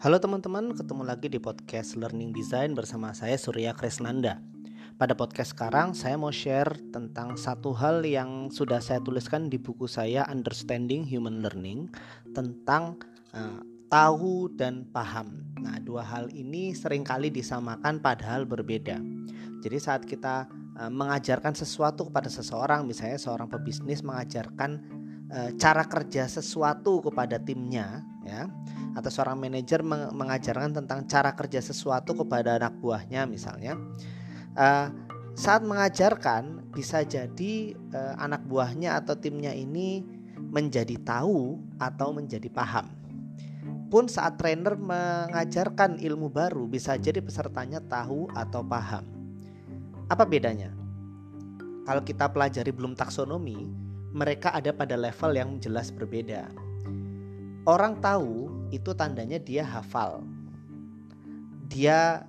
Halo teman-teman, ketemu lagi di podcast Learning Design bersama saya Surya Kresnanda. Pada podcast sekarang saya mau share tentang satu hal yang sudah saya tuliskan di buku saya Understanding Human Learning tentang uh, tahu dan paham. Nah, dua hal ini sering kali disamakan padahal berbeda. Jadi saat kita uh, mengajarkan sesuatu kepada seseorang, misalnya seorang pebisnis mengajarkan uh, cara kerja sesuatu kepada timnya, ya atau seorang manajer mengajarkan tentang cara kerja sesuatu kepada anak buahnya misalnya uh, saat mengajarkan bisa jadi uh, anak buahnya atau timnya ini menjadi tahu atau menjadi paham. Pun saat trainer mengajarkan ilmu baru bisa jadi pesertanya tahu atau paham. Apa bedanya? Kalau kita pelajari belum taksonomi mereka ada pada level yang jelas berbeda. Orang tahu itu tandanya dia hafal. Dia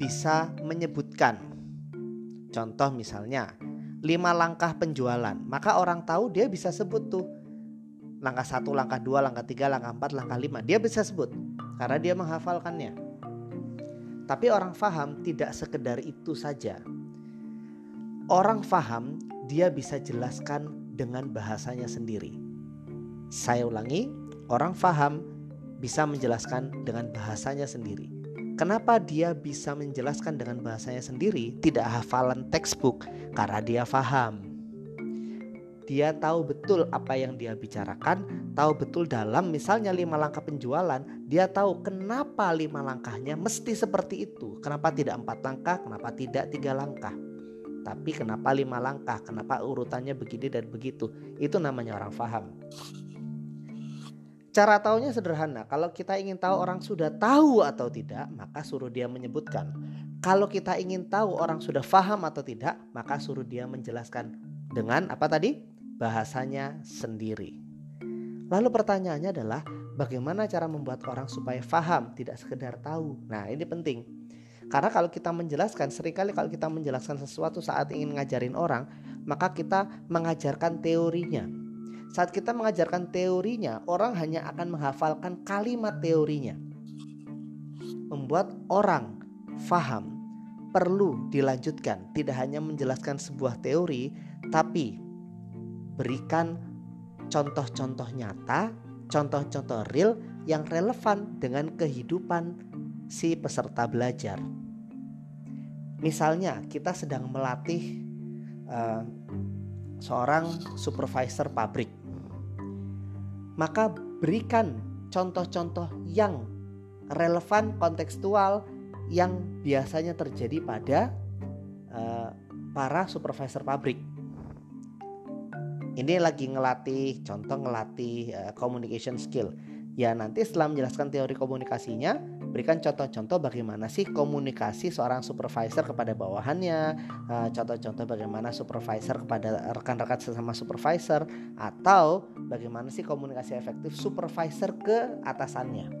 bisa menyebutkan. Contoh misalnya, lima langkah penjualan. Maka orang tahu dia bisa sebut tuh. Langkah satu, langkah dua, langkah tiga, langkah empat, langkah lima. Dia bisa sebut. Karena dia menghafalkannya. Tapi orang faham tidak sekedar itu saja. Orang faham dia bisa jelaskan dengan bahasanya sendiri. Saya ulangi, Orang faham bisa menjelaskan dengan bahasanya sendiri. Kenapa dia bisa menjelaskan dengan bahasanya sendiri, tidak hafalan textbook? Karena dia faham. Dia tahu betul apa yang dia bicarakan, tahu betul dalam misalnya lima langkah penjualan, dia tahu kenapa lima langkahnya mesti seperti itu. Kenapa tidak empat langkah, kenapa tidak tiga langkah. Tapi kenapa lima langkah, kenapa urutannya begini dan begitu. Itu namanya orang faham. Cara tahunya sederhana. Kalau kita ingin tahu orang sudah tahu atau tidak, maka suruh dia menyebutkan. Kalau kita ingin tahu orang sudah faham atau tidak, maka suruh dia menjelaskan dengan apa tadi? Bahasanya sendiri. Lalu pertanyaannya adalah bagaimana cara membuat orang supaya faham, tidak sekedar tahu. Nah, ini penting. Karena kalau kita menjelaskan, sering kali kalau kita menjelaskan sesuatu saat ingin ngajarin orang, maka kita mengajarkan teorinya saat kita mengajarkan teorinya, orang hanya akan menghafalkan kalimat teorinya. Membuat orang faham perlu dilanjutkan, tidak hanya menjelaskan sebuah teori, tapi berikan contoh-contoh nyata, contoh-contoh real yang relevan dengan kehidupan si peserta belajar. Misalnya, kita sedang melatih uh, seorang supervisor pabrik. Maka berikan contoh-contoh yang relevan kontekstual yang biasanya terjadi pada uh, para supervisor pabrik. Ini lagi ngelatih, contoh ngelatih uh, communication skill. Ya nanti setelah menjelaskan teori komunikasinya, berikan contoh-contoh bagaimana sih komunikasi seorang supervisor kepada bawahannya, eh, contoh-contoh bagaimana supervisor kepada rekan-rekan sesama supervisor, atau bagaimana sih komunikasi efektif supervisor ke atasannya.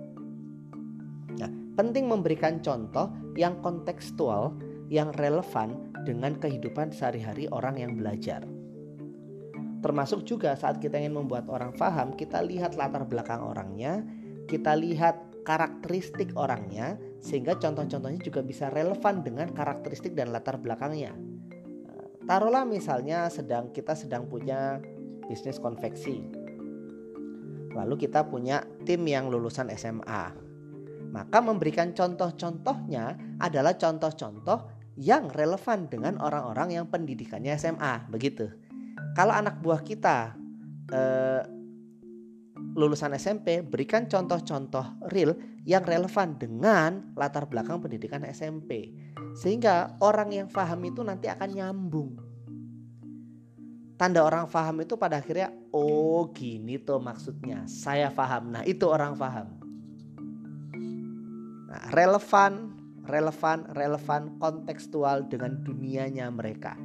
Nah, penting memberikan contoh yang kontekstual, yang relevan dengan kehidupan sehari-hari orang yang belajar. Termasuk juga saat kita ingin membuat orang paham, kita lihat latar belakang orangnya, kita lihat karakteristik orangnya, sehingga contoh-contohnya juga bisa relevan dengan karakteristik dan latar belakangnya. Eh, taruhlah misalnya sedang kita sedang punya bisnis konveksi. Lalu kita punya tim yang lulusan SMA. Maka memberikan contoh-contohnya adalah contoh-contoh yang relevan dengan orang-orang yang pendidikannya SMA, begitu kalau anak buah kita eh, lulusan SMP, berikan contoh-contoh real yang relevan dengan latar belakang pendidikan SMP. Sehingga orang yang paham itu nanti akan nyambung. Tanda orang paham itu pada akhirnya, oh gini tuh maksudnya, saya paham. Nah itu orang paham. Nah, relevan, relevan, relevan, kontekstual dengan dunianya mereka.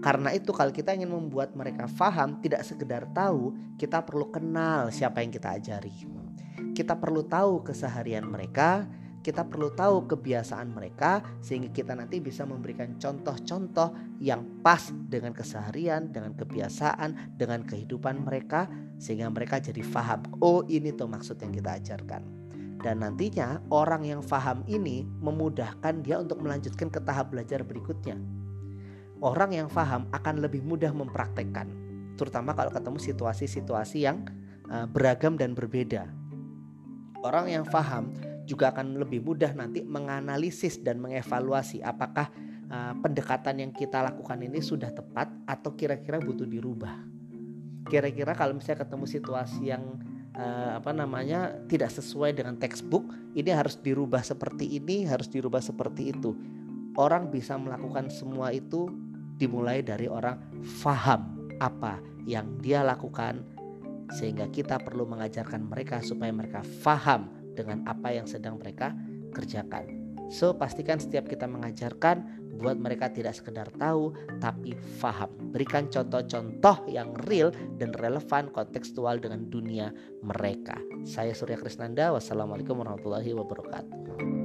Karena itu kalau kita ingin membuat mereka faham tidak sekedar tahu, kita perlu kenal siapa yang kita ajari. Kita perlu tahu keseharian mereka, kita perlu tahu kebiasaan mereka sehingga kita nanti bisa memberikan contoh-contoh yang pas dengan keseharian, dengan kebiasaan, dengan kehidupan mereka sehingga mereka jadi faham. Oh, ini tuh maksud yang kita ajarkan. Dan nantinya orang yang faham ini memudahkan dia untuk melanjutkan ke tahap belajar berikutnya. Orang yang faham akan lebih mudah mempraktekkan, terutama kalau ketemu situasi-situasi yang uh, beragam dan berbeda. Orang yang faham juga akan lebih mudah nanti menganalisis dan mengevaluasi apakah uh, pendekatan yang kita lakukan ini sudah tepat atau kira-kira butuh dirubah. Kira-kira kalau misalnya ketemu situasi yang uh, apa namanya tidak sesuai dengan textbook ini harus dirubah seperti ini harus dirubah seperti itu orang bisa melakukan semua itu dimulai dari orang faham apa yang dia lakukan sehingga kita perlu mengajarkan mereka supaya mereka faham dengan apa yang sedang mereka kerjakan. So pastikan setiap kita mengajarkan buat mereka tidak sekedar tahu tapi faham. Berikan contoh-contoh yang real dan relevan kontekstual dengan dunia mereka. Saya Surya Krisnanda. Wassalamualaikum warahmatullahi wabarakatuh.